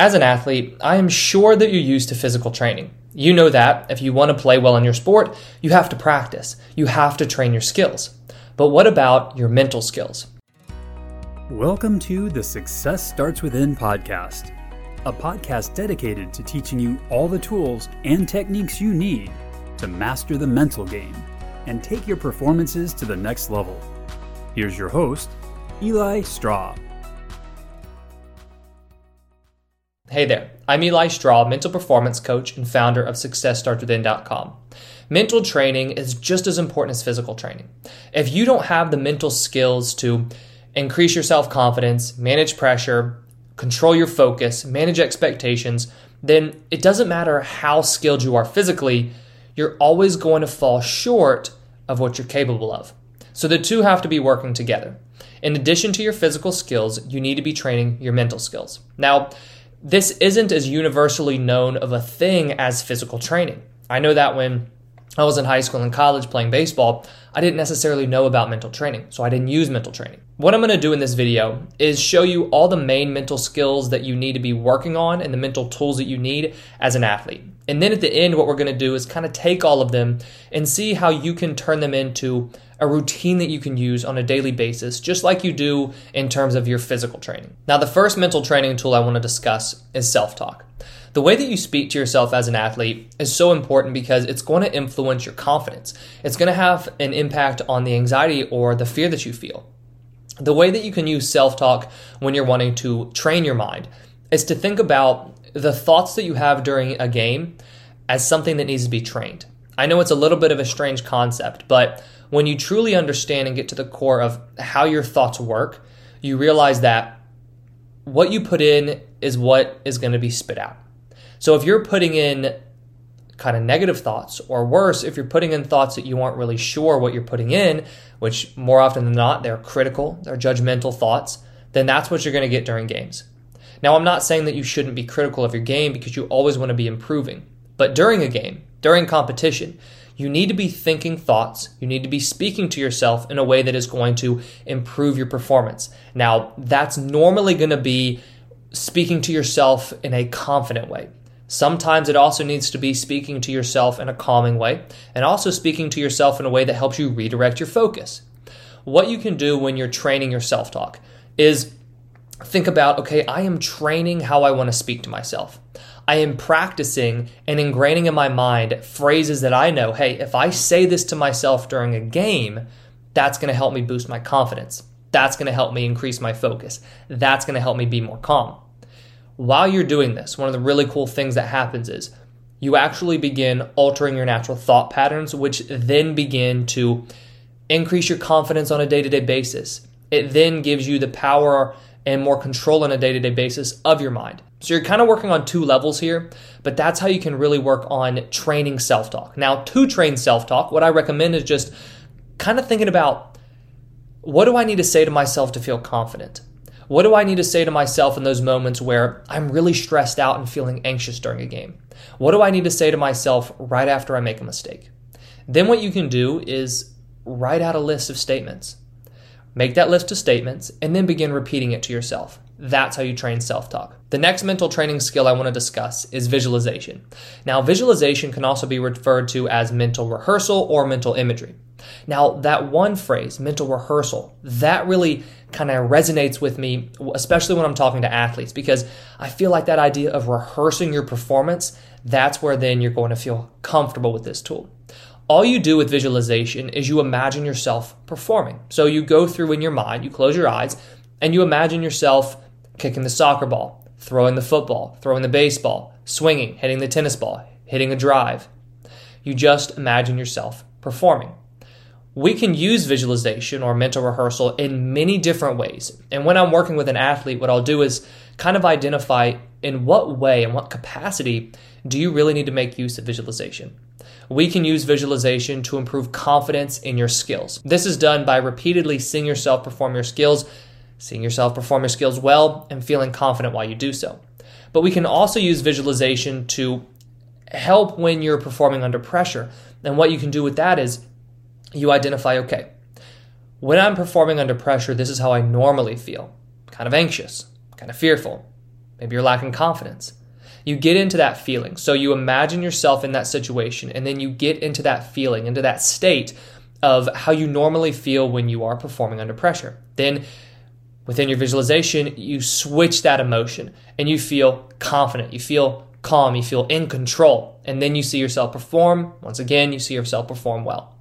As an athlete, I am sure that you're used to physical training. You know that if you want to play well in your sport, you have to practice, you have to train your skills. But what about your mental skills? Welcome to the Success Starts Within podcast, a podcast dedicated to teaching you all the tools and techniques you need to master the mental game and take your performances to the next level. Here's your host, Eli Straw. Hey there, I'm Eli Straw, mental performance coach and founder of SuccessStartsWithin.com. Mental training is just as important as physical training. If you don't have the mental skills to increase your self confidence, manage pressure, control your focus, manage expectations, then it doesn't matter how skilled you are physically, you're always going to fall short of what you're capable of. So the two have to be working together. In addition to your physical skills, you need to be training your mental skills. Now, this isn't as universally known of a thing as physical training. I know that when I was in high school and college playing baseball, I didn't necessarily know about mental training, so I didn't use mental training. What I'm going to do in this video is show you all the main mental skills that you need to be working on and the mental tools that you need as an athlete. And then at the end, what we're going to do is kind of take all of them and see how you can turn them into a routine that you can use on a daily basis, just like you do in terms of your physical training. Now, the first mental training tool I want to discuss is self talk. The way that you speak to yourself as an athlete is so important because it's going to influence your confidence. It's going to have an impact on the anxiety or the fear that you feel. The way that you can use self talk when you're wanting to train your mind is to think about the thoughts that you have during a game as something that needs to be trained. I know it's a little bit of a strange concept, but when you truly understand and get to the core of how your thoughts work, you realize that what you put in is what is going to be spit out. So if you're putting in kind of negative thoughts, or worse, if you're putting in thoughts that you aren't really sure what you're putting in, which more often than not, they're critical, they're judgmental thoughts, then that's what you're going to get during games. Now, I'm not saying that you shouldn't be critical of your game because you always want to be improving. But during a game, during competition, you need to be thinking thoughts. You need to be speaking to yourself in a way that is going to improve your performance. Now, that's normally going to be speaking to yourself in a confident way. Sometimes it also needs to be speaking to yourself in a calming way and also speaking to yourself in a way that helps you redirect your focus. What you can do when you're training your self talk is think about okay, I am training how I want to speak to myself. I am practicing and ingraining in my mind phrases that I know, hey, if I say this to myself during a game, that's going to help me boost my confidence. That's going to help me increase my focus. That's going to help me be more calm. While you're doing this, one of the really cool things that happens is you actually begin altering your natural thought patterns, which then begin to increase your confidence on a day to day basis. It then gives you the power and more control on a day to day basis of your mind. So you're kind of working on two levels here, but that's how you can really work on training self talk. Now, to train self talk, what I recommend is just kind of thinking about what do I need to say to myself to feel confident? What do I need to say to myself in those moments where I'm really stressed out and feeling anxious during a game? What do I need to say to myself right after I make a mistake? Then, what you can do is write out a list of statements. Make that list of statements and then begin repeating it to yourself. That's how you train self talk. The next mental training skill I want to discuss is visualization. Now, visualization can also be referred to as mental rehearsal or mental imagery. Now, that one phrase, mental rehearsal, that really kind of resonates with me, especially when I'm talking to athletes, because I feel like that idea of rehearsing your performance, that's where then you're going to feel comfortable with this tool. All you do with visualization is you imagine yourself performing. So you go through in your mind, you close your eyes, and you imagine yourself kicking the soccer ball, throwing the football, throwing the baseball, swinging, hitting the tennis ball, hitting a drive. You just imagine yourself performing. We can use visualization or mental rehearsal in many different ways. And when I'm working with an athlete, what I'll do is kind of identify in what way and what capacity do you really need to make use of visualization. We can use visualization to improve confidence in your skills. This is done by repeatedly seeing yourself perform your skills, seeing yourself perform your skills well, and feeling confident while you do so. But we can also use visualization to help when you're performing under pressure. And what you can do with that is you identify okay, when I'm performing under pressure, this is how I normally feel kind of anxious, kind of fearful. Maybe you're lacking confidence. You get into that feeling. So you imagine yourself in that situation, and then you get into that feeling, into that state of how you normally feel when you are performing under pressure. Then within your visualization, you switch that emotion and you feel confident, you feel calm, you feel in control, and then you see yourself perform. Once again, you see yourself perform well.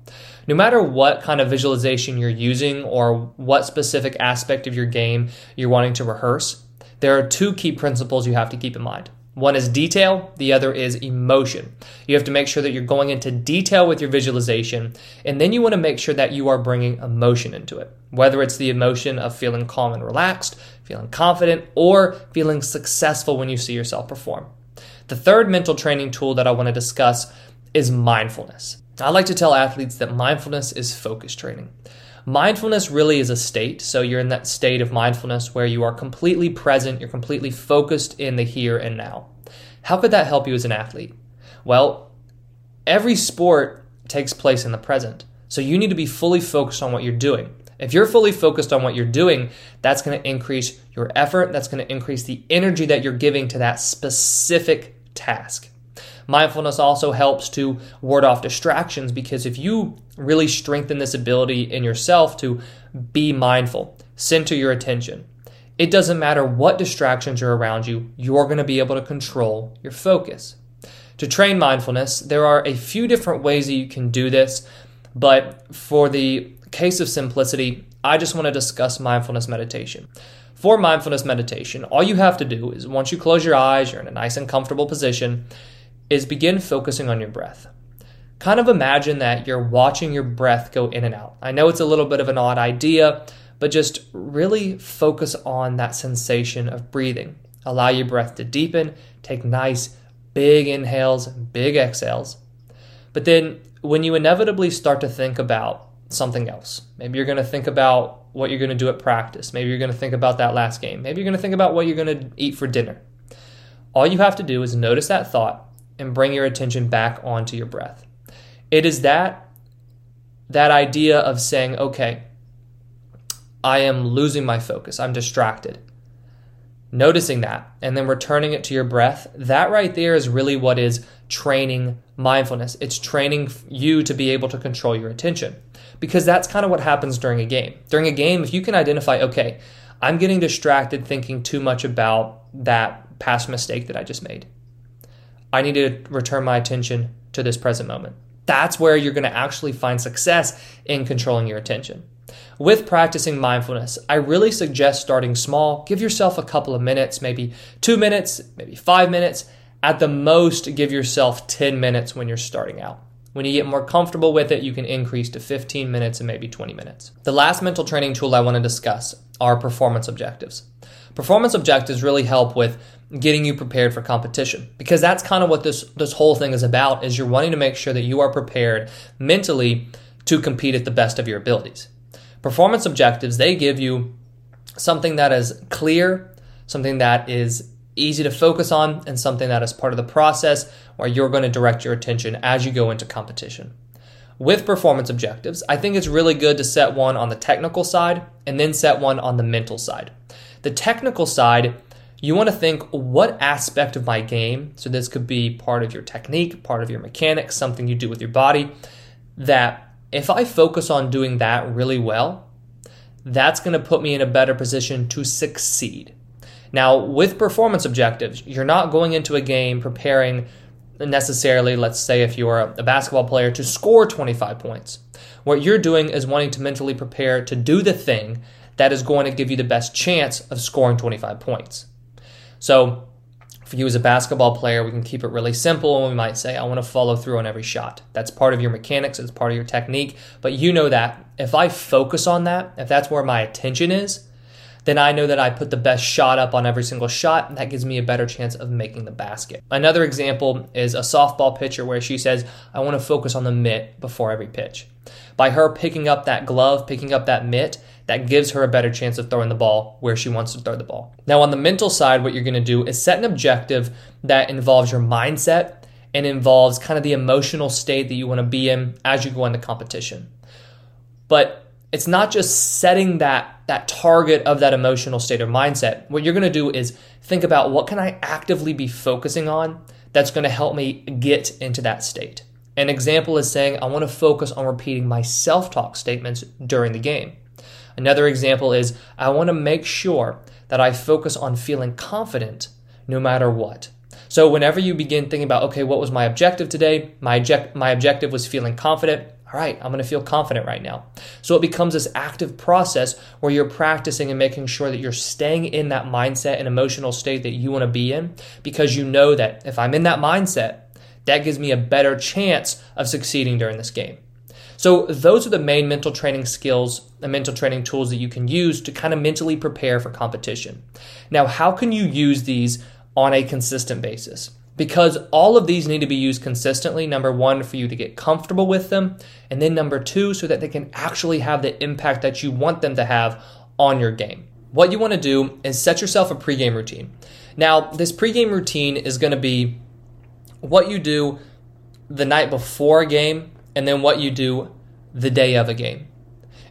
No matter what kind of visualization you're using or what specific aspect of your game you're wanting to rehearse, there are two key principles you have to keep in mind. One is detail, the other is emotion. You have to make sure that you're going into detail with your visualization, and then you want to make sure that you are bringing emotion into it. Whether it's the emotion of feeling calm and relaxed, feeling confident, or feeling successful when you see yourself perform. The third mental training tool that I want to discuss is mindfulness. I like to tell athletes that mindfulness is focus training. Mindfulness really is a state. So you're in that state of mindfulness where you are completely present, you're completely focused in the here and now. How could that help you as an athlete? Well, every sport takes place in the present. So you need to be fully focused on what you're doing. If you're fully focused on what you're doing, that's going to increase your effort, that's going to increase the energy that you're giving to that specific task. Mindfulness also helps to ward off distractions because if you really strengthen this ability in yourself to be mindful, center your attention, it doesn't matter what distractions are around you, you're going to be able to control your focus. To train mindfulness, there are a few different ways that you can do this, but for the case of simplicity, I just want to discuss mindfulness meditation. For mindfulness meditation, all you have to do is once you close your eyes, you're in a nice and comfortable position, is begin focusing on your breath. Kind of imagine that you're watching your breath go in and out. I know it's a little bit of an odd idea, but just really focus on that sensation of breathing. Allow your breath to deepen, take nice big inhales, big exhales. But then when you inevitably start to think about something else, maybe you're going to think about what you're going to do at practice, maybe you're going to think about that last game, maybe you're going to think about what you're going to eat for dinner. All you have to do is notice that thought and bring your attention back onto your breath. It is that that idea of saying, okay, I am losing my focus. I'm distracted. Noticing that and then returning it to your breath, that right there is really what is training mindfulness. It's training you to be able to control your attention because that's kind of what happens during a game. During a game, if you can identify, okay, I'm getting distracted thinking too much about that past mistake that I just made. I need to return my attention to this present moment. That's where you're going to actually find success in controlling your attention. With practicing mindfulness, I really suggest starting small. Give yourself a couple of minutes, maybe two minutes, maybe five minutes. At the most, give yourself 10 minutes when you're starting out. When you get more comfortable with it, you can increase to 15 minutes and maybe 20 minutes. The last mental training tool I want to discuss are performance objectives. Performance objectives really help with getting you prepared for competition because that's kind of what this this whole thing is about is you're wanting to make sure that you are prepared mentally to compete at the best of your abilities. Performance objectives, they give you something that is clear, something that is easy to focus on and something that is part of the process where you're going to direct your attention as you go into competition. With performance objectives, I think it's really good to set one on the technical side and then set one on the mental side. The technical side, you want to think what aspect of my game, so this could be part of your technique, part of your mechanics, something you do with your body, that if I focus on doing that really well, that's going to put me in a better position to succeed. Now, with performance objectives, you're not going into a game preparing necessarily, let's say, if you're a basketball player, to score 25 points. What you're doing is wanting to mentally prepare to do the thing that is going to give you the best chance of scoring 25 points. So, for you as a basketball player, we can keep it really simple and we might say, I want to follow through on every shot. That's part of your mechanics, it's part of your technique. But you know that if I focus on that, if that's where my attention is, then I know that I put the best shot up on every single shot, and that gives me a better chance of making the basket. Another example is a softball pitcher where she says, I want to focus on the mitt before every pitch. By her picking up that glove, picking up that mitt, that gives her a better chance of throwing the ball where she wants to throw the ball. Now, on the mental side, what you're going to do is set an objective that involves your mindset and involves kind of the emotional state that you want to be in as you go into competition. But it's not just setting that that target of that emotional state or mindset. What you're going to do is think about what can I actively be focusing on that's going to help me get into that state. An example is saying I want to focus on repeating my self-talk statements during the game. Another example is I want to make sure that I focus on feeling confident no matter what. So whenever you begin thinking about, okay, what was my objective today? My, object- my objective was feeling confident. All right, I'm going to feel confident right now. So it becomes this active process where you're practicing and making sure that you're staying in that mindset and emotional state that you want to be in because you know that if I'm in that mindset, that gives me a better chance of succeeding during this game. So, those are the main mental training skills and mental training tools that you can use to kind of mentally prepare for competition. Now, how can you use these on a consistent basis? because all of these need to be used consistently. Number one, for you to get comfortable with them, and then number two, so that they can actually have the impact that you want them to have on your game. What you want to do is set yourself a pregame routine. Now, this pregame routine is going to be what you do the night before a game and then what you do the day of a game.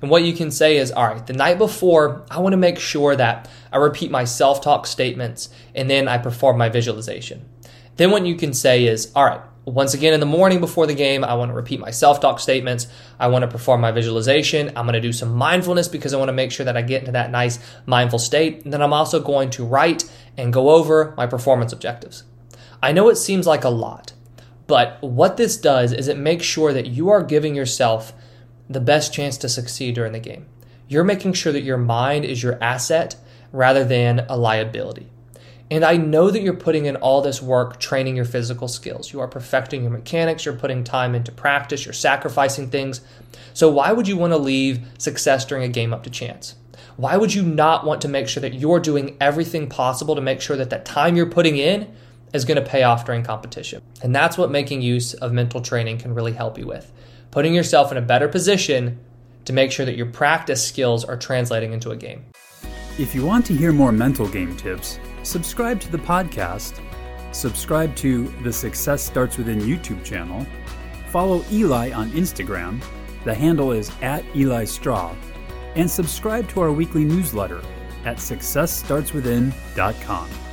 And what you can say is, all right, the night before, I want to make sure that I repeat my self talk statements and then I perform my visualization. Then what you can say is, all right, once again in the morning before the game, I want to repeat my self talk statements. I want to perform my visualization. I'm going to do some mindfulness because I want to make sure that I get into that nice mindful state. And then I'm also going to write and go over my performance objectives. I know it seems like a lot, but what this does is it makes sure that you are giving yourself the best chance to succeed during the game. You're making sure that your mind is your asset rather than a liability. And I know that you're putting in all this work training your physical skills. You are perfecting your mechanics, you're putting time into practice, you're sacrificing things. So, why would you want to leave success during a game up to chance? Why would you not want to make sure that you're doing everything possible to make sure that that time you're putting in is going to pay off during competition? And that's what making use of mental training can really help you with. Putting yourself in a better position to make sure that your practice skills are translating into a game. If you want to hear more mental game tips, subscribe to the podcast, subscribe to the Success Starts Within YouTube channel, follow Eli on Instagram, the handle is at Eli Straw, and subscribe to our weekly newsletter at successstartswithin.com.